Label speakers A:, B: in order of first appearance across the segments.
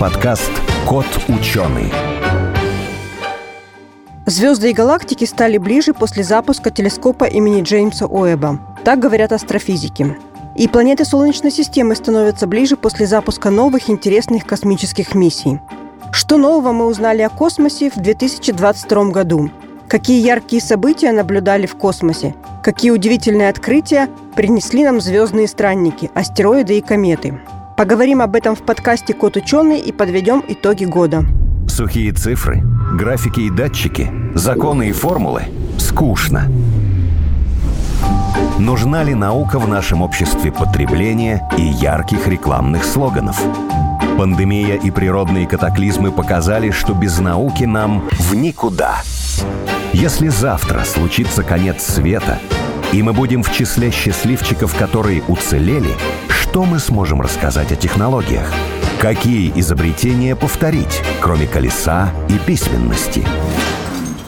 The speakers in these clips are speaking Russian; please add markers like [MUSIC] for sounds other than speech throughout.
A: подкаст «Кот ученый».
B: Звезды и галактики стали ближе после запуска телескопа имени Джеймса Уэбба. Так говорят астрофизики. И планеты Солнечной системы становятся ближе после запуска новых интересных космических миссий. Что нового мы узнали о космосе в 2022 году? Какие яркие события наблюдали в космосе? Какие удивительные открытия принесли нам звездные странники, астероиды и кометы? Поговорим об этом в подкасте «Кот ученый» и подведем итоги года.
A: Сухие цифры, графики и датчики, законы и формулы – скучно. Нужна ли наука в нашем обществе потребления и ярких рекламных слоганов? Пандемия и природные катаклизмы показали, что без науки нам в никуда. Если завтра случится конец света, и мы будем в числе счастливчиков, которые уцелели, что мы сможем рассказать о технологиях? Какие изобретения повторить, кроме колеса и письменности?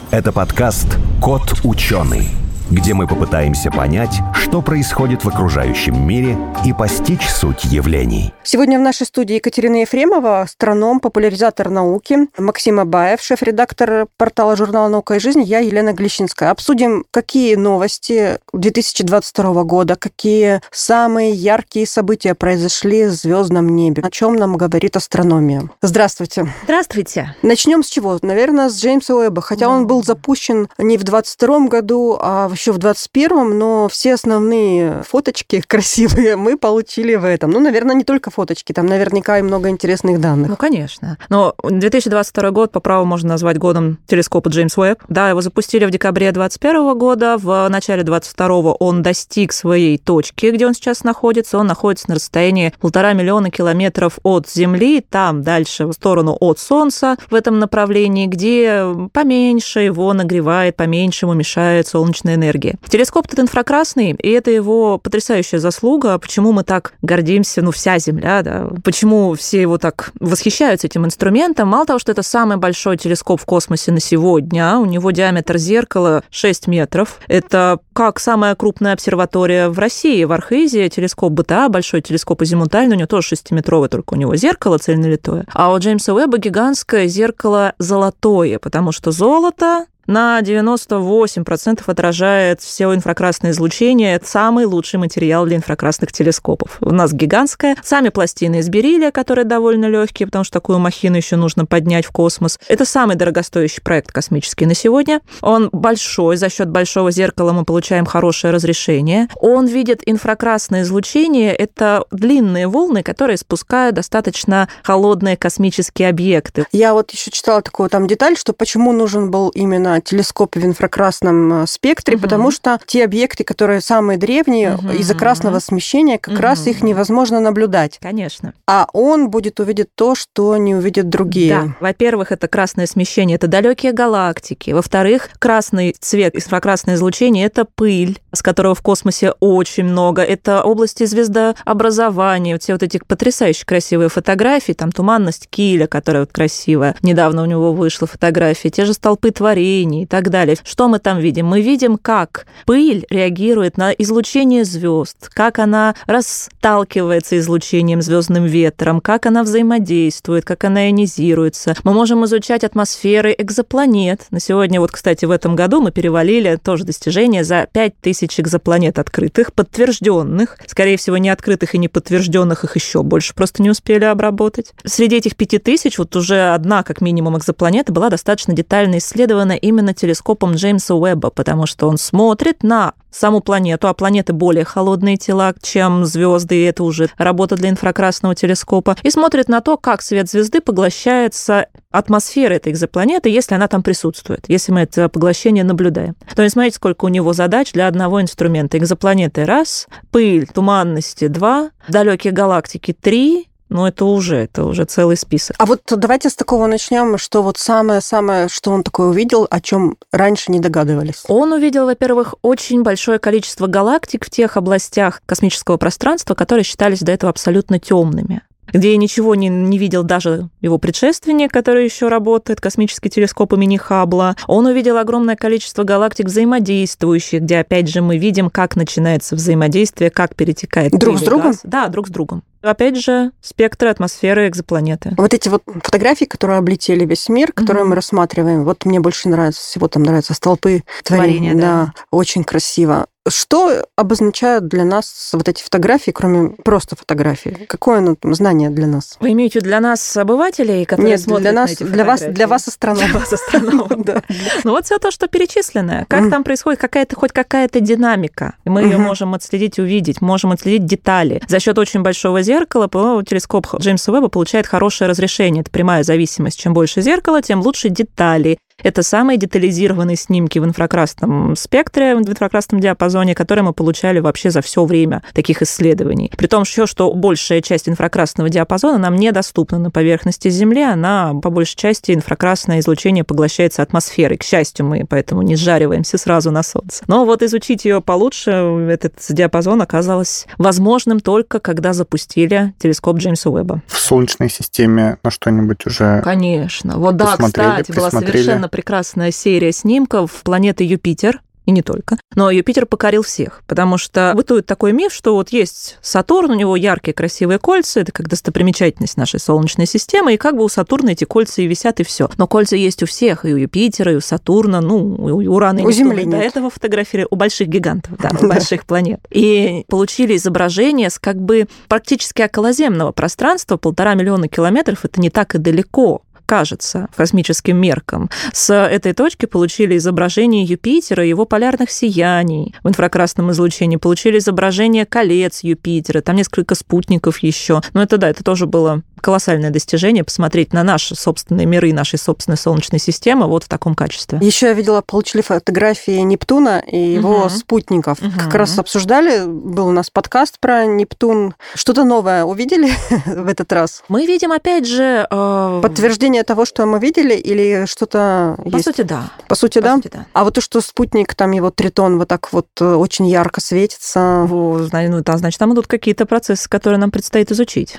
A: Это подкаст «Кот ученый», где мы попытаемся понять, что происходит в окружающем мире и постичь суть явлений.
B: Сегодня в нашей студии Екатерина Ефремова, астроном, популяризатор науки, Максим Абаев, шеф-редактор портала журнала «Наука и жизнь», я Елена Глещинская. Обсудим, какие новости 2022 года, какие самые яркие события произошли в звездном небе, о чем нам говорит астрономия. Здравствуйте.
C: Здравствуйте.
B: Начнем с чего? Наверное, с Джеймса Уэбба, хотя он был запущен не в 22 году, а еще в 21 но все основные фоточки [LAUGHS] красивые мы получили в этом. Ну, наверное, не только фоточки, там наверняка и много интересных данных.
C: Ну, конечно. Но 2022 год по праву можно назвать годом телескопа Джеймс Уэбб. Да, его запустили в декабре 2021 года. В начале 2022 он достиг своей точки, где он сейчас находится. Он находится на расстоянии полтора миллиона километров от Земли, там дальше в сторону от Солнца в этом направлении, где поменьше его нагревает, поменьше ему мешает солнечная энергия. Телескоп этот инфракрасный, и это его потрясающая заслуга. Почему мы так гордимся, ну, вся Земля, да, почему все его так восхищаются этим инструментом. Мало того, что это самый большой телескоп в космосе на сегодня, у него диаметр зеркала 6 метров. Это как самая крупная обсерватория в России, в Архизе, телескоп БТА, большой телескоп азимутальный, у него тоже 6-метровый, только у него зеркало цельнолитое. А у Джеймса Уэбба гигантское зеркало золотое, потому что золото на 98% отражает все инфракрасное излучение. Это самый лучший материал для инфракрасных телескопов. У нас гигантская. Сами пластины из бериллия, которые довольно легкие, потому что такую махину еще нужно поднять в космос. Это самый дорогостоящий проект космический на сегодня. Он большой, за счет большого зеркала мы получаем хорошее разрешение. Он видит инфракрасное излучение. Это длинные волны, которые спускают достаточно холодные космические объекты.
B: Я вот еще читала такую там деталь, что почему нужен был именно телескопе в инфракрасном э, спектре, угу. потому что те объекты, которые самые древние, угу. из-за красного смещения как угу. раз их невозможно наблюдать.
C: Конечно.
B: А он будет увидеть то, что не увидят другие.
C: Да. Во-первых, это красное смещение, это далекие галактики. Во-вторых, красный цвет, инфракрасное излучение – это пыль, с которого в космосе очень много. Это области звездообразования, все вот эти потрясающие красивые фотографии, там туманность Киля, которая вот красивая. Недавно у него вышла фотография. Те же столпы творений, излучений и так далее. Что мы там видим? Мы видим, как пыль реагирует на излучение звезд, как она расталкивается излучением звездным ветром, как она взаимодействует, как она ионизируется. Мы можем изучать атмосферы экзопланет. На сегодня, вот, кстати, в этом году мы перевалили тоже достижение за 5000 экзопланет открытых, подтвержденных. Скорее всего, не открытых и не подтвержденных их еще больше просто не успели обработать. Среди этих 5000 вот уже одна, как минимум, экзопланета была достаточно детально исследована и именно телескопом Джеймса Уэбба, потому что он смотрит на саму планету, а планеты более холодные тела, чем звезды, и это уже работа для инфракрасного телескопа, и смотрит на то, как свет звезды поглощается атмосферой этой экзопланеты, если она там присутствует, если мы это поглощение наблюдаем. То есть смотрите, сколько у него задач для одного инструмента. Экзопланеты – раз, пыль, туманности – два, далекие галактики – три, ну, это уже, это уже целый список.
B: А вот давайте с такого начнем, что вот самое-самое, что он такое увидел, о чем раньше не догадывались.
C: Он увидел, во-первых, очень большое количество галактик в тех областях космического пространства, которые считались до этого абсолютно темными где ничего не, не видел даже его предшественник, который еще работает, космический телескоп имени Хаббла. Он увидел огромное количество галактик взаимодействующих, где, опять же, мы видим, как начинается взаимодействие, как перетекает
B: друг с другом. Газ.
C: Да, друг с другом. Опять же, спектры атмосферы экзопланеты.
B: Вот эти вот фотографии, которые облетели весь мир, которые mm-hmm. мы рассматриваем, вот мне больше нравится всего, там нравятся столпы творения,
C: Творение, да.
B: да, очень красиво. Что обозначают для нас вот эти фотографии, кроме просто фотографий? Какое оно там, знание для нас?
C: Вы имеете для нас обывателей, которые
B: Нет,
C: смотрят
B: для нас,
C: на эти
B: для вас,
C: фотографии?
B: для вас астрономов.
C: Для вас астрономов, да. Ну вот все то, что перечисленное. Как там происходит какая-то хоть какая-то динамика. Мы ее можем отследить, увидеть, можем отследить детали. За счет очень большого зеркала по- телескоп Джеймса Уэбба получает хорошее разрешение. Это прямая зависимость. Чем больше зеркала, тем лучше детали. Это самые детализированные снимки в инфракрасном спектре, в инфракрасном диапазоне, которые мы получали вообще за все время таких исследований. При том еще, что большая часть инфракрасного диапазона нам недоступна на поверхности Земли, она по большей части инфракрасное излучение поглощается атмосферой. К счастью, мы поэтому не сжариваемся сразу на Солнце. Но вот изучить ее получше, этот диапазон оказалось возможным только когда запустили телескоп Джеймса Уэбба.
D: В Солнечной системе на что-нибудь уже...
C: Конечно. Вот да, кстати, была
D: присмотрели.
C: Совершенно прекрасная серия снимков планеты Юпитер. И не только. Но Юпитер покорил всех, потому что бытует такой миф, что вот есть Сатурн, у него яркие красивые кольца, это как достопримечательность нашей Солнечной системы, и как бы у Сатурна эти кольца и висят, и все. Но кольца есть у всех, и у Юпитера, и у Сатурна, ну, и у Урана, и
B: У
C: Нептуна.
B: Земли
C: До этого фотографировали у больших гигантов, да, [LAUGHS] у больших планет. И получили изображение с как бы практически околоземного пространства, полтора миллиона километров, это не так и далеко кажется, космическим меркам. С этой точки получили изображение Юпитера его полярных сияний в инфракрасном излучении, получили изображение колец Юпитера, там несколько спутников еще. Но это да, это тоже было колоссальное достижение, посмотреть на наши собственные миры, нашей собственной Солнечной системы вот в таком качестве.
B: Еще я видела, получили фотографии Нептуна и его
C: Мгм.
B: спутников.
C: Мгм.
B: Как раз обсуждали, был у нас подкаст про Нептун. Что-то новое увидели [LAUGHS] в этот раз?
C: Мы видим, опять же... э,
B: Подтверждение того, что мы видели, или что-то
C: По
B: есть?
C: сути, да.
B: По сути,
C: По
B: да?
C: сути, да.
B: А вот то, что спутник, там его тритон вот так вот э, очень ярко светится.
C: Ну, да, значит, там идут какие-то процессы, которые нам предстоит изучить.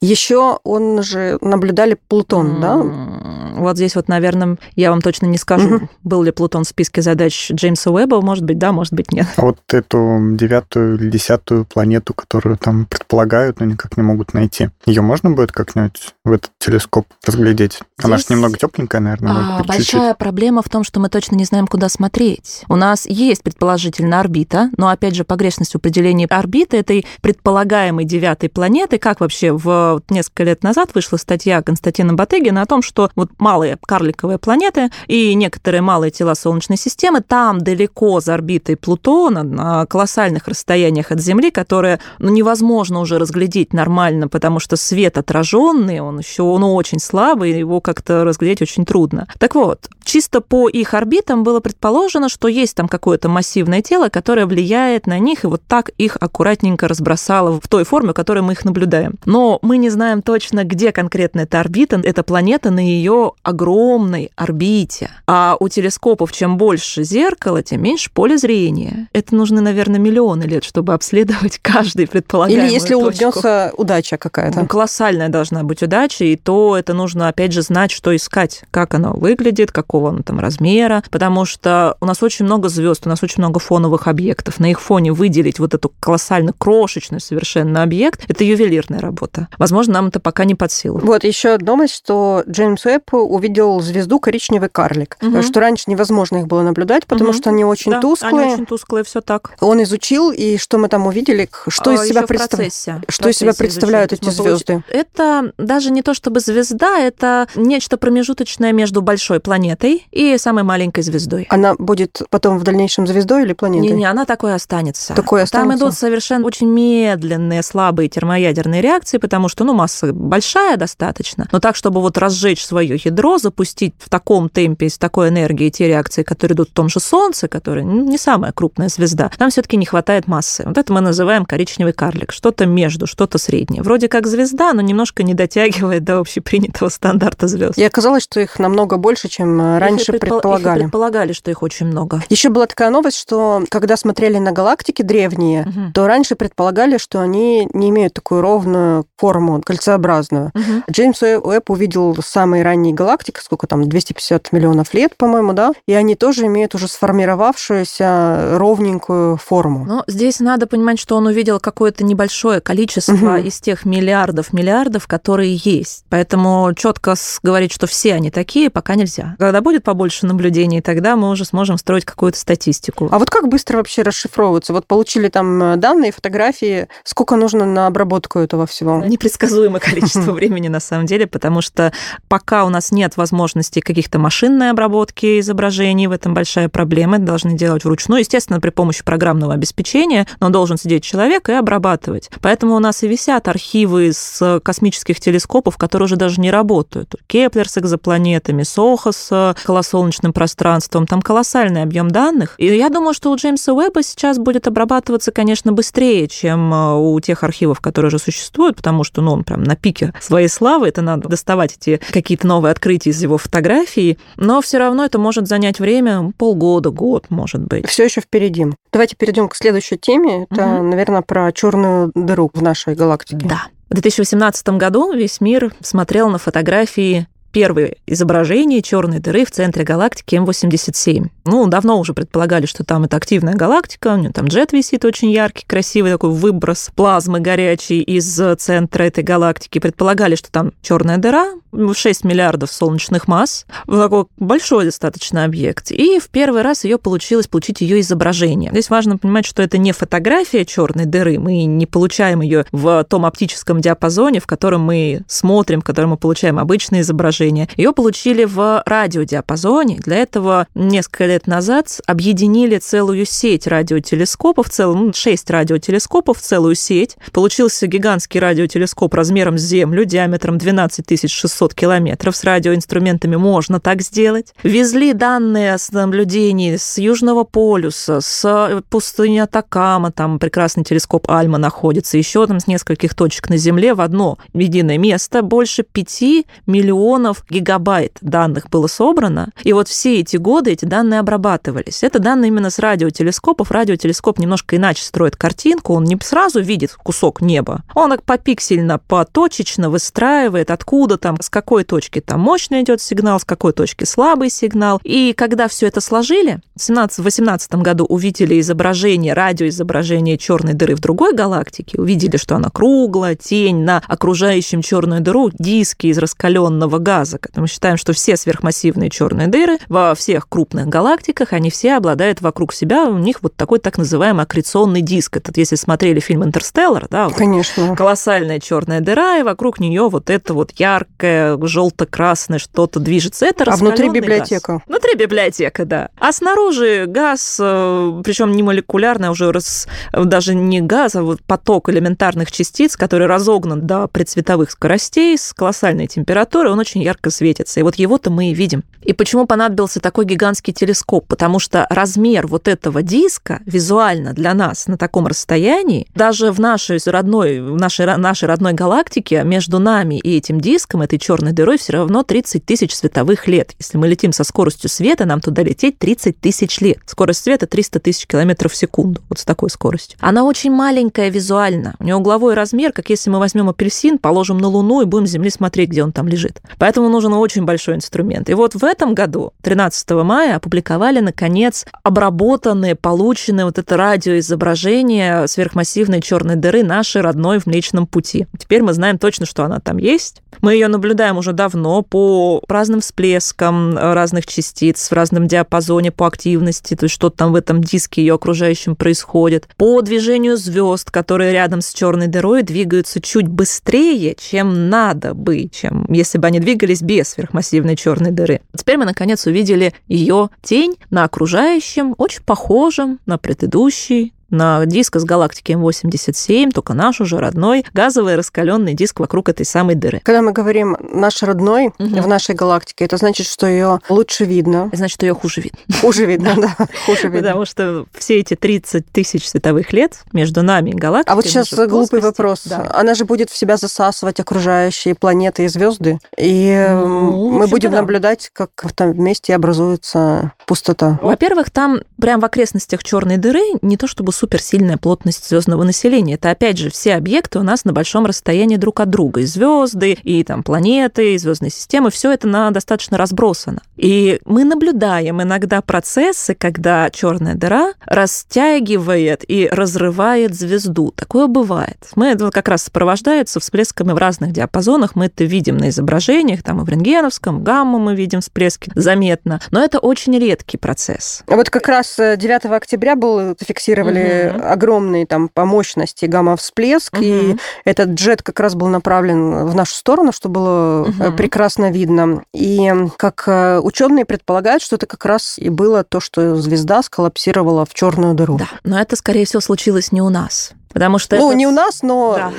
B: Еще он же наблюдали Плутон, да?
C: М, Вот здесь вот, наверное, я вам точно не скажу,
B: Мгм.
C: был ли Плутон в списке задач Джеймса Уэбба. Может быть, да, может быть, нет.
D: А вот эту девятую или десятую планету, которую там предполагают, но никак не могут найти, ее можно будет как-нибудь в этот телескоп разглядеть? Она же
C: Здесь,
D: немного тепленькая, наверное,
C: А,
D: может быть, чуть-чуть.
C: большая проблема в том, что мы точно не знаем, куда смотреть. У нас есть предположительно орбита, но опять же погрешность в определении орбиты этой предполагаемой девятой планеты, как вообще в вот несколько лет назад вышла статья Константина Батыгина о том, что вот малые карликовые планеты и некоторые малые тела Солнечной системы там далеко за орбитой Плутона на колоссальных расстояниях от Земли, которые ну, невозможно уже разглядеть нормально, потому что свет отраженный, он еще он очень слабый, его как-то разглядеть очень трудно. Так вот, чисто по их орбитам было предположено, что есть там какое-то массивное тело, которое влияет на них, и вот так их аккуратненько разбросало в той форме, в которой мы их наблюдаем. Но мы не знаем точно, где конкретно эта орбита, эта планета на ее огромной орбите. А у телескопов чем больше зеркала, тем меньше поле зрения. Это нужны, наверное, миллионы лет, чтобы обследовать [LAUGHS] каждый предполагаемый
B: Или если улыбнется удача какая-то.
C: ну, колоссальная должна быть удача, и то это нужно, опять же, знать, что искать, как оно выглядит, какого оно там размера, потому что у нас очень много звезд, у нас очень много фоновых объектов. На их фоне выделить вот эту колоссально крошечную совершенно объект, это ювелирная работа. Возможно, нам это пока не под силу.
B: Вот еще новость, что Джеймс Уэбб увидел звезду коричневый карлик,
C: Мгм.
B: что раньше невозможно их было наблюдать, потому
C: Мгм.
B: что они очень
C: Да,
B: тусклые.
C: Они очень тусклые, все так.
B: Он изучил, и что мы там увидели, что из
C: А,
B: себя
C: ещё в
B: представляют? Что из себя представляют эти звезды?
C: Это даже не то чтобы звезда, это нечто промежуточное между большой планетой и самой маленькой звездой.
B: Она будет потом в дальнейшем звездой или планетой?
C: Не-не, она такой останется.
B: Такой
C: Там
B: останется?
C: идут совершенно очень медленные, слабые термоядерные реакции, потому что, ну, большая достаточно. Но так, чтобы вот разжечь свое ядро, запустить в таком темпе с такой энергией те реакции, которые идут в том же Солнце, которое ну, не самая крупная звезда, нам все таки не хватает массы. Вот это мы называем коричневый карлик. Что-то между, что-то среднее. Вроде как звезда, но немножко не дотягивает до общепринятого стандарта звезд.
B: И оказалось, что их намного больше, чем э, раньше предполагали.
C: предполагали, что их очень много.
B: Еще была такая новость, что когда смотрели на галактики древние,
C: Мгм.
B: то раньше предполагали, что они не имеют такую ровную форму, кольцеобразную.
C: Мгм.
B: Джеймс Уэбб увидел самые ранние галактика, сколько там, 250 миллионов лет, по-моему, да, и они тоже имеют уже сформировавшуюся ровненькую форму.
C: Но здесь надо понимать, что он увидел какое-то небольшое количество угу. из тех миллиардов миллиардов, которые есть. Поэтому четко говорить, что все они такие, пока нельзя. Когда будет побольше наблюдений, тогда мы уже сможем строить какую-то статистику.
B: А вот как быстро вообще расшифровываются? Вот получили там данные, фотографии, сколько нужно на обработку этого всего?
C: Непредсказуемое количество времени на самом деле, потому что пока у нас нет возможности каких-то машинной обработки изображений, в этом большая проблема, это должны делать вручную, естественно, при помощи программного обеспечения, но должен сидеть человек и обрабатывать. Поэтому у нас и висят архивы с космических телескопов, которые уже даже не работают. Кеплер с экзопланетами, Сохо с околосолнечным пространством, там колоссальный объем данных. И я думаю, что у Джеймса Уэбба сейчас будет обрабатываться, конечно, быстрее, чем э, у тех архивов, которые уже существуют, потому что ну, он прям на пике своей славы, это надо доставать эти какие-то новые открытия из его фотографий, но все равно это может занять время полгода, год, может быть.
B: Все еще впереди. Давайте перейдем к следующей теме. Это, угу. наверное, про черную дыру в нашей галактике.
C: Да. В 2018 году весь мир смотрел на фотографии первое изображение черной дыры в центре галактики М87. Ну, давно уже предполагали, что там это активная галактика, у нее там джет висит очень яркий, красивый такой выброс плазмы горячий из центра этой галактики. Предполагали, что там черная дыра, 6 миллиардов солнечных масс, такой большой достаточно объект. И в первый раз ее получилось получить ее изображение. Здесь важно понимать, что это не фотография черной дыры, мы не получаем ее в том оптическом диапазоне, в котором мы смотрим, в котором мы получаем обычные изображения. Ее получили в радиодиапазоне. Для этого несколько лет назад объединили целую сеть радиотелескопов, целую, 6 ну, радиотелескопов, целую сеть. Получился гигантский радиотелескоп размером с Землю, диаметром 12 600 600 километров. С радиоинструментами можно так сделать. Везли данные с наблюдений с Южного полюса, с пустыни Атакама, там прекрасный телескоп Альма находится, еще там с нескольких точек на Земле в одно единое место. Больше 5 миллионов гигабайт данных было собрано. И вот все эти годы эти данные обрабатывались. Это данные именно с радиотелескопов. Радиотелескоп немножко иначе строит картинку. Он не сразу видит кусок неба. Он попиксельно, поточечно выстраивает, откуда там, с какой точки там мощный идет сигнал, с какой точки слабый сигнал. И когда все это сложили, в 2018 году увидели изображение, радиоизображение черной дыры в другой галактике, увидели, что она круглая, тень на окружающем черную дыру, диски из раскаленного газа. Мы считаем, что все сверхмассивные черные дыры во всех крупных галактиках, они все обладают вокруг себя, у них вот такой так называемый аккреционный диск. Этот, если смотрели фильм «Интерстеллар», да,
B: Конечно.
C: колоссальная черная дыра, и вокруг нее вот это вот яркое желто-красное что-то движется. Это
B: а внутри библиотека? Газ.
C: Внутри библиотека, да. А снаружи газ, э, причем не молекулярный, а уже раз, даже не газ, а вот поток элементарных частиц, который разогнан до предсветовых скоростей с колоссальной температурой, он очень ярко светится. И вот его-то мы и видим. И почему понадобился такой гигантский телескоп? Потому что размер вот этого диска визуально для нас на таком расстоянии, даже в нашей родной, в нашей, нашей родной галактике между нами и этим диском, этой черной дырой все равно 30 тысяч световых лет. Если мы летим со скоростью света, нам туда лететь 30 тысяч лет. Скорость света 300 тысяч километров в секунду. Вот с такой скоростью. Она очень маленькая визуально. У нее угловой размер, как если мы возьмем апельсин, положим на Луну и будем с Земли смотреть, где он там лежит. Поэтому нужен очень большой инструмент. И вот в этом году, 13 мая, опубликовали, наконец, обработанные, полученные вот это радиоизображение сверхмассивной черной дыры нашей родной в Млечном Пути. Теперь мы знаем точно, что она там есть. Мы ее наблюдаем наблюдаем уже давно по разным всплескам э, разных частиц в разном диапазоне по активности, то есть что там в этом диске ее окружающем происходит, по движению звезд, которые рядом с черной дырой двигаются чуть быстрее, чем надо бы, чем если бы они двигались без сверхмассивной черной дыры. Теперь мы наконец увидели ее тень на окружающем, очень похожем на предыдущий на диск из галактики М87, только наш уже родной, газовый раскаленный диск вокруг этой самой дыры.
B: Когда мы говорим наш родной угу. в нашей галактике, это значит, что ее лучше видно.
C: Значит, что ее хуже видно.
B: Хуже видно, да. [LAUGHS] Хуже видно.
C: Потому что все эти 30 тысяч световых лет между нами и галактикой.
B: А вот сейчас глупый вопрос. Она же будет в себя засасывать окружающие планеты и звезды, и ну, мы будем наблюдать, как там вместе образуется пустота.
C: Во-первых, там прям в окрестностях черной дыры не то чтобы суперсильная плотность звездного населения. Это, опять же, все объекты у нас на большом расстоянии друг от друга. И звезды, и там планеты, и звездные системы, все это на достаточно разбросано. И мы наблюдаем иногда процессы, когда черная дыра растягивает и разрывает звезду. Такое бывает. Мы это как раз сопровождается всплесками в разных диапазонах. Мы это видим на изображениях, там и в рентгеновском, гамма мы видим всплески заметно. Но это очень редкий процесс.
B: Вот как раз 9 э, октября был, зафиксировали угу. огромный там по мощности гамма-всплеск, угу. и этот джет как раз был направлен в нашу сторону, что было угу. прекрасно видно. И как э, ученые предполагают, что это как раз и было то, что звезда сколлапсировала в черную дыру.
C: Да, но это, скорее всего, случилось не у нас. Потому что
B: ну, это... не у нас, но да.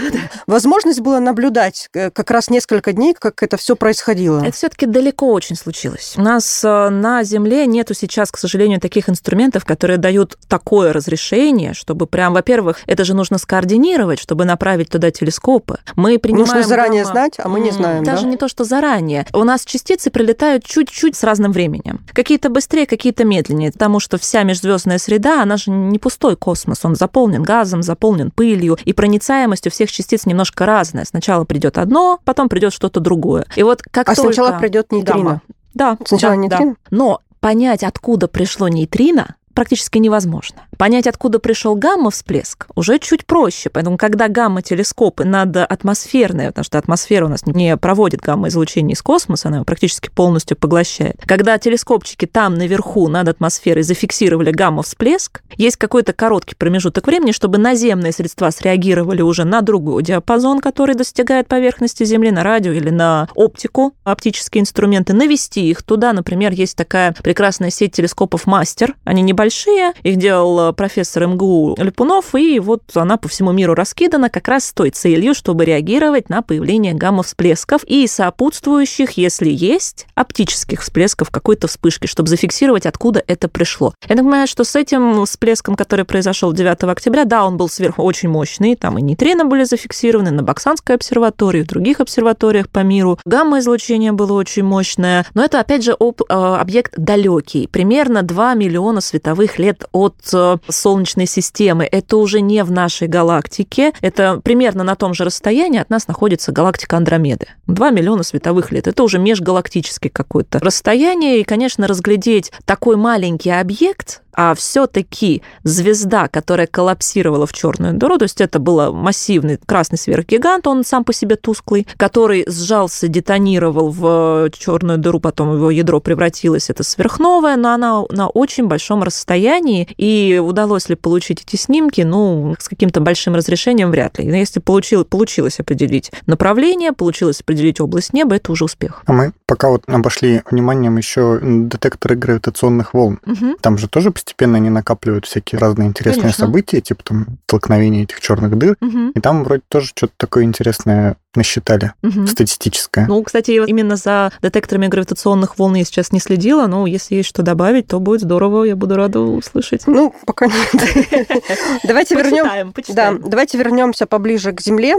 B: возможность была наблюдать э, как раз несколько дней, как это все происходило.
C: Это все-таки далеко очень случилось. У нас э, на Земле нету сейчас, к сожалению, таких инструментов, которые дают такое разрешение, чтобы прям, во-первых, это же нужно скоординировать, чтобы направить туда телескопы. Мы принимаем
B: Нужно заранее гамма... знать, а мы не знаем.
C: Даже
B: да?
C: не то, что заранее. У нас частицы прилетают чуть-чуть с разным временем. Какие-то быстрее, какие-то медленнее, потому что вся межзвездная среда, она же не пустой космос, он заполнен газом, заполнен наполнен пылью, и проницаемость у всех частиц немножко разная. Сначала придет одно, потом придет что-то другое. И вот как
B: а
C: только...
B: сначала придет нейтрино.
C: Гамма. Да.
B: Сначала
C: да,
B: нейтрино?
C: Да. Но понять, откуда пришло нейтрино, практически невозможно. Понять, откуда пришел гамма-всплеск, уже чуть проще. Поэтому, когда гамма-телескопы над атмосферной, потому что атмосфера у нас не проводит гамма-излучение из космоса, она его практически полностью поглощает. Когда телескопчики там наверху над атмосферой зафиксировали гамма-всплеск, есть какой-то короткий промежуток времени, чтобы наземные средства среагировали уже на другой диапазон, который достигает поверхности Земли, на радио или на оптику, оптические инструменты, навести их туда. Например, есть такая прекрасная сеть телескопов «Мастер». Они не большие, их делал э, профессор МГУ Липунов, и вот она по всему миру раскидана как раз с той целью, чтобы реагировать на появление гамма-всплесков и сопутствующих, если есть, оптических всплесков какой-то вспышки, чтобы зафиксировать, откуда это пришло. Я понимаю, что с этим всплеском, который произошел 9 октября, да, он был сверху очень мощный, там и нейтрино были зафиксированы на Баксанской обсерватории, в других обсерваториях по миру. Гамма-излучение было очень мощное, но это, опять же, об, э, объект далекий, примерно 2 миллиона световых лет от э, Солнечной системы. Это уже не в нашей галактике. Это примерно на том же расстоянии от нас находится галактика Андромеды. 2 миллиона световых лет. Это уже межгалактический какое-то расстояние. И, конечно, разглядеть такой маленький объект а все-таки звезда, которая коллапсировала в черную дыру, то есть это был массивный красный сверхгигант, он сам по себе тусклый, который сжался, детонировал в черную дыру, потом его ядро превратилось, это сверхновая, но она на очень большом расстоянии, и удалось ли получить эти снимки, ну, с каким-то большим разрешением вряд ли. Но если получил, получилось определить направление, получилось определить область неба, это уже успех.
D: А мы пока вот обошли вниманием еще детекторы гравитационных волн. Угу. Там же тоже постепенно они накапливают всякие разные интересные Конечно. события, типа там столкновения этих черных дыр. Угу. И там вроде тоже что-то такое интересное насчитали угу. статистическое.
C: Ну, кстати, именно за детекторами гравитационных волн я сейчас не следила, но если есть что добавить, то будет здорово, я буду рада услышать.
B: Ну, пока нет. [LAUGHS] Давайте вернем. Да, давайте вернемся поближе к Земле.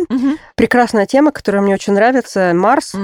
B: Прекрасная тема, которая мне очень нравится. Марс.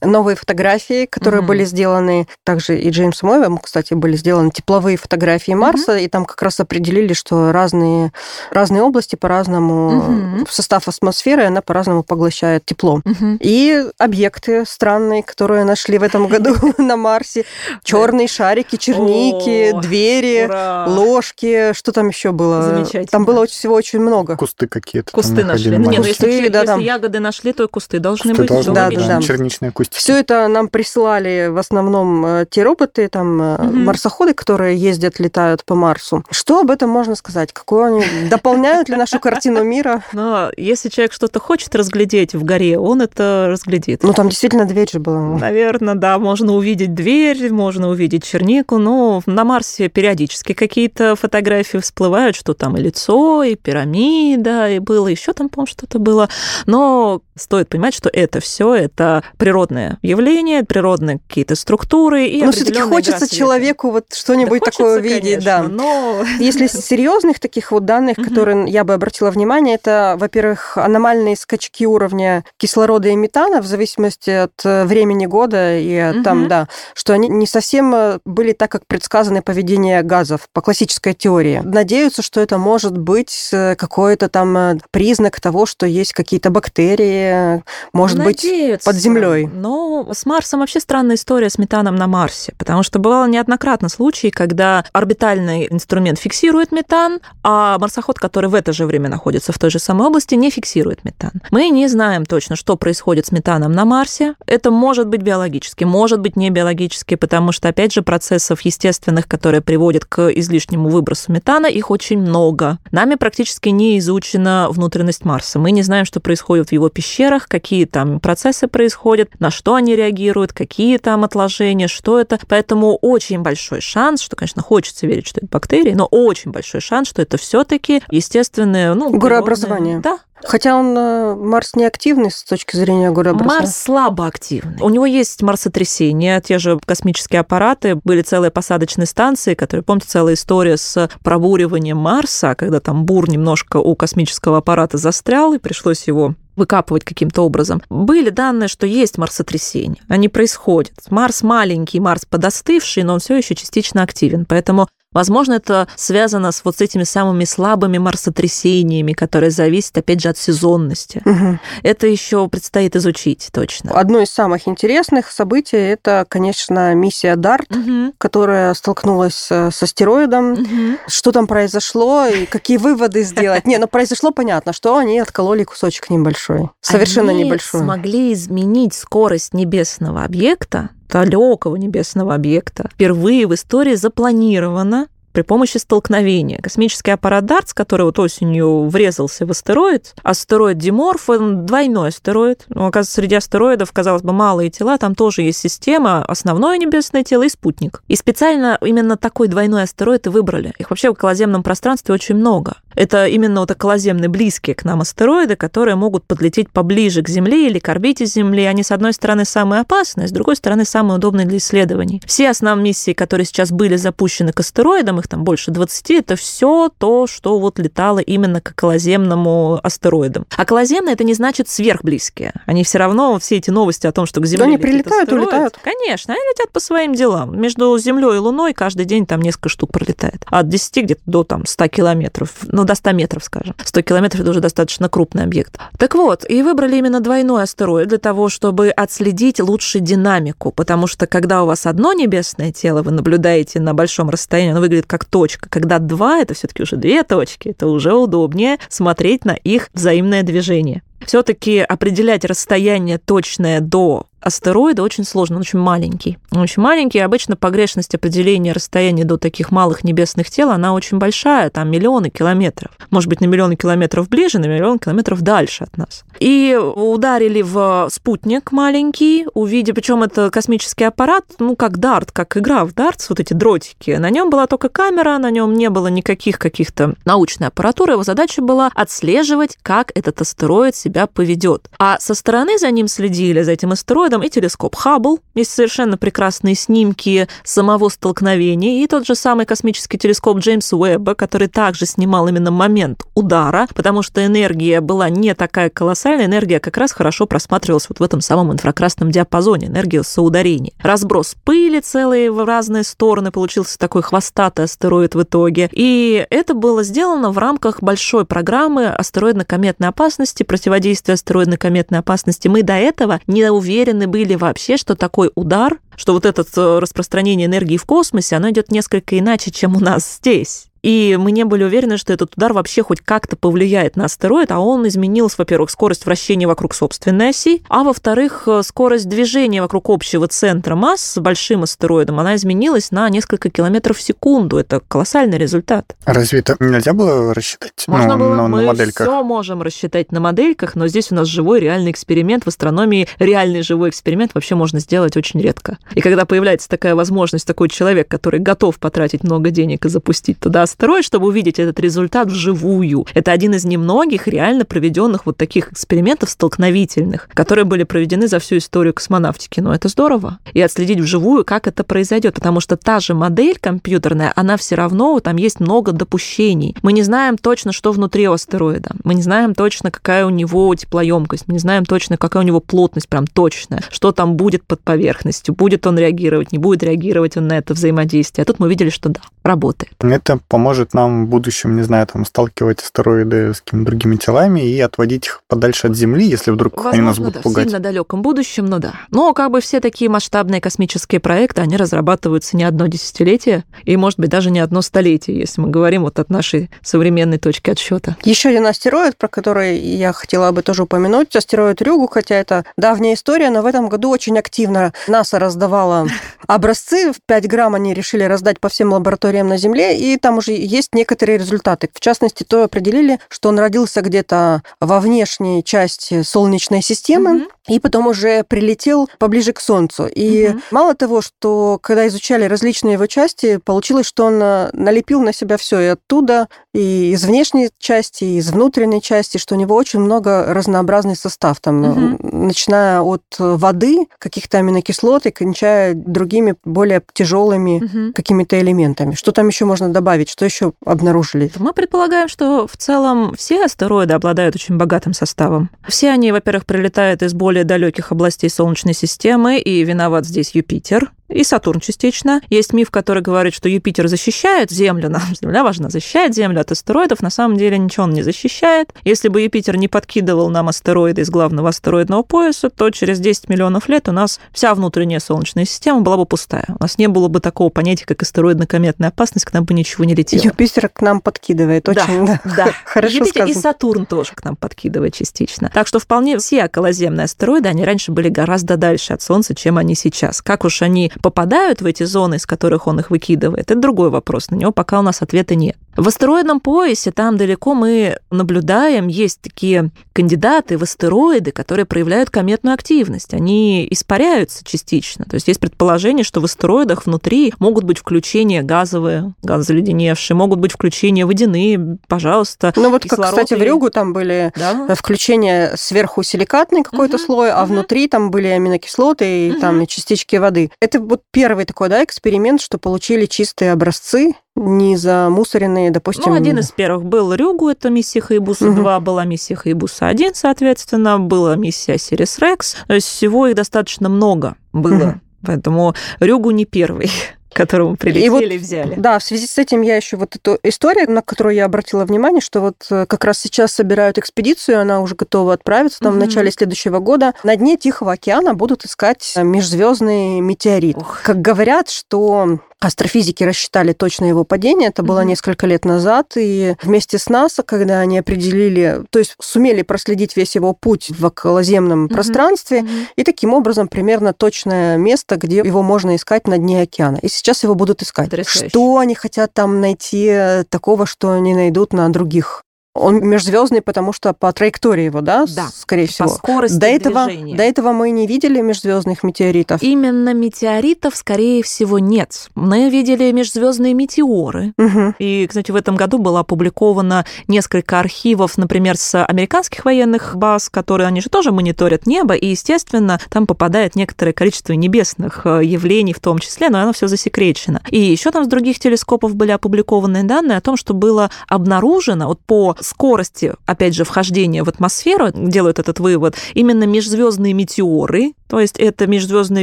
B: Новые фотографии, которые были сделаны также и Джеймсом Уэббом, кстати, были сделаны тепловые фотографии Марса, и там как раз определили, что разные разные области по-разному в состав атмосферы она по-разному поглощает тепло. Угу. И объекты странные, которые нашли в этом году [LAUGHS] на Марсе. Черные шарики, черники, двери, ложки. Что там еще было?
C: Замечательно.
B: Там было всего очень много.
D: Кусты какие-то.
C: Кусты нашли. Ну, нет, кусты, если, да, если ягоды нашли, то кусты должны быть.
B: Да, да, да.
D: Черничные кустики.
B: Все это нам прислали в основном э, те роботы, там, угу. марсоходы, которые ездят, летают по Марсу. Что об этом можно сказать? Какую они дополняют ли нашу картину мира? [LAUGHS]
C: Но если человек что-то хочет разглядеть в горе, он это разглядит.
B: Ну, там действительно дверь же была.
C: Наверное, да, можно увидеть дверь, можно увидеть чернику, но на Марсе периодически какие-то фотографии всплывают, что там и лицо, и пирамида, и было еще там, по-моему, что-то было. Но стоит понимать, что это все это природное явление, природные какие-то структуры и
B: Но все-таки хочется человеку вот что-нибудь да такое увидеть, да. Но [LAUGHS] если серьезных таких вот данных, которые я бы обратила внимание, это, во-первых, аномальные скачки уровня кислорода и метана в зависимости от э, времени года и от, там, да, что они не совсем э, были так, как предсказано поведение газов по классической теории. Надеются, что это может быть э, какой-то там признак того, что есть какие-то бактерии, может Надеются, быть, под землей.
C: Но с Марсом вообще странная история с метаном на Марсе, потому что бывало неоднократно случаи, когда орбитальный инструмент фиксирует метан, а марсоход, который в это же время находится в той же самой области, не фиксирует метан. Мы не знаем точно, что происходит с метаном на Марсе. Это может быть биологически, может быть не биологически, потому что, опять же, процессов естественных, которые приводят к излишнему выбросу метана, их очень много. Нами практически не изучена внутренность Марса. Мы не знаем, что происходит в его пещерах, какие там процессы происходят, на что они реагируют, какие там отложения, что это. Поэтому очень большой шанс, что, конечно, хочется верить, что это бактерии, но очень большой шанс, что это все-таки естественное, ну,
B: горообразование.
C: Да,
B: Хотя он э, Марс не активный с точки зрения горообразования.
C: Марс слабо активный. У него есть марсотрясения, те же космические аппараты, были целые посадочные станции, которые, помните, целая история с пробуриванием Марса, когда там бур немножко у космического аппарата застрял, и пришлось его выкапывать каким-то образом. Были данные, что есть марсотрясения. Они происходят. Марс маленький, Марс подостывший, но он все еще частично активен. Поэтому Возможно, это связано с вот с этими самыми слабыми марсотрясениями, которые зависят, опять же, от сезонности. Угу. Это еще предстоит изучить точно.
B: Одно из самых интересных событий это, конечно, миссия Дарт, угу. которая столкнулась э, с астероидом. Угу. Что там произошло и какие выводы сделать? Не, ну произошло понятно, что они откололи кусочек небольшой, совершенно
C: они
B: небольшой.
C: Смогли изменить скорость небесного объекта далекого небесного объекта. Впервые в истории запланировано при помощи столкновения. Космический аппарат Дартс, который вот осенью врезался в астероид, астероид Диморф, он двойной астероид. Ну, оказывается, среди астероидов, казалось бы, малые тела, там тоже есть система, основное небесное тело и спутник. И специально именно такой двойной астероид и выбрали. Их вообще в околоземном пространстве очень много. Это именно вот околоземные близкие к нам астероиды, которые могут подлететь поближе к Земле или к орбите Земли. Они, с одной стороны, самые опасные, с другой стороны, самые удобные для исследований. Все основные миссии, которые сейчас были запущены к астероидам, их там больше 20, это все то, что вот летало именно к околоземному астероидам. Околоземные это не значит сверхблизкие. Они все равно, все эти новости о том, что к Земле
B: они прилетают
C: астероид,
B: улетают.
C: Конечно, они летят по своим делам. Между Землей и Луной каждый день там несколько штук пролетает. От 10 где-то до там 100 километров. Ну, до 100 метров, скажем. 100 километров это уже достаточно крупный объект. Так вот, и выбрали именно двойной астероид для того, чтобы отследить лучше динамику, потому что когда у вас одно небесное тело, вы наблюдаете на большом расстоянии, оно выглядит как точка. Когда два, это все-таки уже две точки, это уже удобнее смотреть на их взаимное движение. Все-таки определять расстояние точное до астероида очень сложно, он очень маленький. Он очень маленький, обычно погрешность определения расстояния до таких малых небесных тел, она очень большая, там миллионы километров. Может быть, на миллионы километров ближе, на миллион километров дальше от нас. И ударили в спутник маленький, увидев, причем это космический аппарат, ну, как дарт, как игра в дартс, вот эти дротики. На нем была только камера, на нем не было никаких каких-то научной аппаратуры. Его задача была отслеживать, как этот астероид себя поведет. А со стороны за ним следили, за этим астероидом, и телескоп Хаббл. Есть совершенно прекрасные снимки самого столкновения. И тот же самый космический телескоп Джеймса Уэбба, который также снимал именно момент удара, потому что энергия была не такая колоссальная, энергия как раз хорошо просматривалась вот в этом самом инфракрасном диапазоне, энергия соударения. Разброс пыли целые в разные стороны, получился такой хвостатый астероид в итоге. И это было сделано в рамках большой программы астероидно-кометной опасности, противодействия астероидно-кометной опасности. Мы до этого не уверены уверены были вообще, что такой удар, что вот это э, распространение энергии в космосе, оно идет несколько иначе, чем у нас здесь. И мы не были уверены, что этот удар вообще хоть как-то повлияет на астероид, а он изменил, во-первых, скорость вращения вокруг собственной оси, а во-вторых, э, скорость движения вокруг общего центра масс с большим астероидом, она изменилась на несколько километров в секунду. Это колоссальный результат.
D: Разве это нельзя было рассчитать
C: Можно
D: ну,
C: было,
D: на,
C: мы
D: на модельках?
C: все можем рассчитать на модельках, но здесь у нас живой реальный эксперимент. В астрономии реальный живой эксперимент вообще можно сделать очень редко. И когда появляется такая возможность, такой человек, который готов потратить много денег и запустить туда астероид, чтобы увидеть этот результат вживую, это один из немногих реально проведенных вот таких экспериментов столкновительных, которые были проведены за всю историю космонавтики. Но это здорово. И отследить вживую, как это произойдет, потому что та же модель компьютерная, она все равно, там есть много допущений. Мы не знаем точно, что внутри у астероида. Мы не знаем точно, какая у него теплоемкость. Мы не знаем точно, какая у него плотность, прям точная. Что там будет под поверхностью. Будет он реагировать, не будет реагировать он на это взаимодействие. А тут мы видели, что да, работает.
D: Это поможет нам в будущем, не знаю, там, сталкивать астероиды с какими-то другими телами и отводить их подальше от Земли, если вдруг Возможно, они нас будут
C: да,
D: пугать.
C: в сильно далеком будущем, но да. Но как бы все такие масштабные космические проекты, они разрабатываются не одно десятилетие и, может быть, даже не одно столетие, если мы говорим вот от нашей современной точки отсчета.
B: Еще один астероид, про который я хотела бы тоже упомянуть, астероид Рюгу, хотя это давняя история, но в этом году очень активно НАСА раздавала [LAUGHS] образцы. В 5 грамм они решили раздать по всем лабораториям на Земле, и там уже есть некоторые результаты. В частности, то определили, что он родился где-то во внешней части Солнечной системы, mm-hmm. и потом уже прилетел поближе к Солнцу. И mm-hmm. мало того, что когда изучали различные его части, получилось, что он э, налепил на себя все и оттуда, и из внешней части, и из внутренней части, что у него очень много разнообразный состав, там, mm-hmm. начиная от воды, каких-то аминокислот и кончая другими более тяжелыми mm-hmm. какими-то элементами. Что там еще можно добавить? Что еще обнаружили?
C: Мы предполагаем, что в целом все астероиды обладают очень богатым составом. Все они, во-первых, прилетают из более далеких областей Солнечной системы, и виноват здесь Юпитер, и Сатурн частично. Есть миф, который говорит, что Юпитер защищает Землю, [LAUGHS] нам Земля важна, защищает Землю от астероидов. На самом деле ничего он не защищает. Если бы Юпитер не подкидывал нам астероиды из главного астероидного пояса, то через 10 миллионов лет у нас вся внутренняя Солнечная система была бы пустая. У нас не было бы такого понятия, как астероидно-кометная опасность, к нам бы ничего не летело.
B: Юпитер к нам подкидывает, очень
C: да, да. [LAUGHS]
B: хорошо
C: Юпитер
B: сказано.
C: И Сатурн тоже к нам подкидывает частично. Так что вполне все околоземные астероиды, они раньше были гораздо дальше от Солнца, чем они сейчас. Как уж они попадают в эти зоны, из которых он их выкидывает, это другой вопрос. На него пока у нас ответа нет. В астероидном поясе, там далеко мы наблюдаем, есть такие кандидаты в астероиды, которые проявляют кометную активность. Они испаряются частично. То есть есть предположение, что в астероидах внутри могут быть включения газовые, газозаледеневшие, могут быть включения водяные, пожалуйста.
B: Ну вот, как, кстати, в Рюгу там были да? включения сверху силикатный какой-то угу, слой, а угу. внутри там были аминокислоты и угу. там частички воды. Это вот первый такой, да, эксперимент, что получили чистые образцы не замусоренные, допустим...
C: Ну, один из первых был Рюгу, это миссия Хаябуса угу. 2, была миссия Хаябуса 1, соответственно, была миссия Сирис Рекс. То есть всего их достаточно много было. Угу. Поэтому Рюгу не первый [LAUGHS] которому прилетели и вот, взяли.
B: Да, в связи с этим я еще вот эту историю, на которую я обратила внимание, что вот э, как раз сейчас собирают экспедицию, она уже готова отправиться, там угу. в начале следующего года. На дне Тихого океана будут искать межзвездный метеорит. Ух. Как говорят, что Астрофизики рассчитали точно его падение, это было mm-hmm. несколько лет назад, и вместе с НАСА, когда они определили, то есть сумели проследить весь его путь в околоземном mm-hmm. пространстве, mm-hmm. и таким образом примерно точное место, где его можно искать на дне океана. И сейчас его будут искать. Потрясающе. Что они хотят там найти такого, что не найдут на других он межзвездный, потому что по траектории его, да,
C: да
B: скорее всего.
C: По скорости
B: до этого,
C: движения.
B: До этого мы не видели межзвездных метеоритов.
C: Именно метеоритов, скорее всего, нет. Мы видели межзвездные метеоры.
B: Угу.
C: И, кстати, в этом году было опубликовано несколько архивов, например, с американских военных баз, которые они же тоже мониторят небо, и, естественно, там попадает некоторое количество небесных э, явлений в том числе, но оно все засекречено. И еще там с других телескопов были опубликованы данные о том, что было обнаружено вот по скорости, опять же, вхождения в атмосферу, делают этот вывод, именно межзвездные метеоры, то есть это межзвездное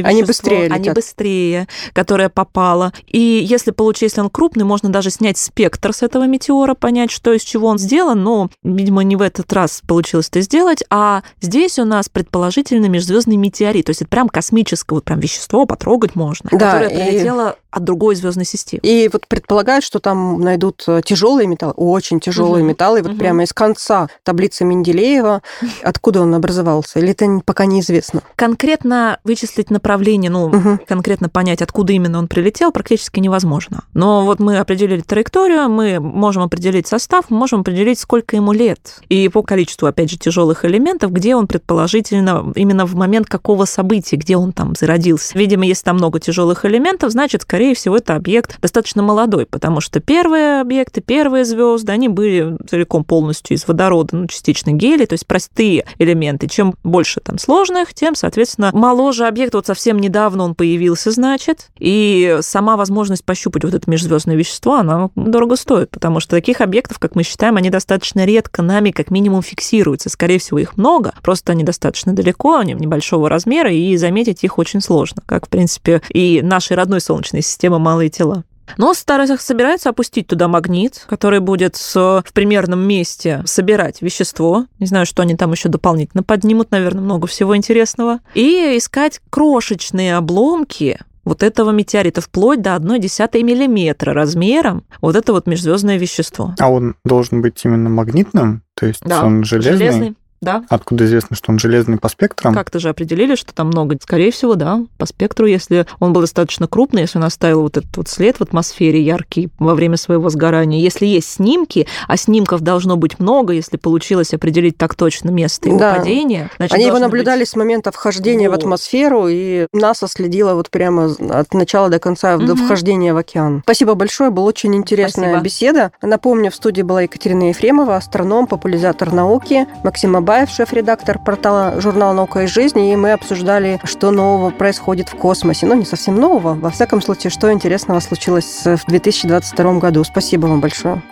C: вещество.
B: Они быстрее летят.
C: Они быстрее, которое попало. И если получить, если он крупный, можно даже снять спектр с этого метеора, понять, что из чего он сделан, но, видимо, не в этот раз получилось это сделать, а здесь у нас предположительно межзвездный метеорит, то есть это прям космическое вот прям вещество, потрогать можно, да, которое и... прилетело от другой звездной системы.
B: И вот предполагают, что там найдут тяжелые металлы, очень тяжелые угу. металлы, вот прямо из конца таблицы Менделеева, [LAUGHS] откуда он образовался? Или это пока неизвестно?
C: Конкретно вычислить направление, ну, угу. конкретно понять, откуда именно он прилетел, практически невозможно. Но вот мы определили траекторию, мы можем определить состав, мы можем определить, сколько ему лет. И по количеству, опять же, тяжелых элементов, где он предположительно именно в момент какого события, где он там зародился. Видимо, если там много тяжелых элементов, значит, скорее всего, это объект достаточно молодой, потому что первые объекты, первые звезды, они были целиком полностью из водорода, ну, частично гелия, то есть простые элементы. Чем больше там сложных, тем, соответственно, моложе объект. Вот совсем недавно он появился, значит, и сама возможность пощупать вот это межзвездное вещество, она дорого стоит, потому что таких объектов, как мы считаем, они достаточно редко нами как минимум фиксируются. Скорее всего, их много, просто они достаточно далеко, они небольшого размера, и заметить их очень сложно, как, в принципе, и нашей родной Солнечной системы малые тела. Но Старых собирается опустить туда магнит, который будет в примерном месте собирать вещество. Не знаю, что они там еще дополнительно поднимут, наверное, много всего интересного. И искать крошечные обломки вот этого метеорита вплоть до 1,1 миллиметра размером вот это вот межзвездное вещество.
D: А он должен быть именно магнитным? То есть да, он железный? железный
C: да.
D: Откуда известно, что он железный по спектрам?
C: Как-то же определили, что там много. Скорее всего, да, по спектру, если он был достаточно крупный, если он оставил вот этот вот след в атмосфере яркий во время своего сгорания. Если есть снимки, а снимков должно быть много, если получилось определить так точно место его да. падения.
B: Значит, Они его наблюдали быть... с момента вхождения вот. в атмосферу, и НАСА следила вот прямо от начала до конца угу. до вхождения в океан. Спасибо большое, была очень интересная Спасибо. беседа. Напомню, в студии была Екатерина Ефремова, астроном, популяризатор науки, Максим Бабаев, шеф-редактор портала журнала «Наука и жизнь», и мы обсуждали, что нового происходит в космосе. Ну, не совсем нового, во всяком случае, что интересного случилось в 2022 году. Спасибо вам большое.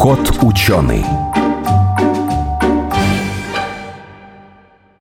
A: Кот ученый.